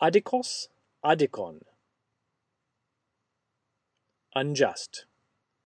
adikos, adikon. Unjust.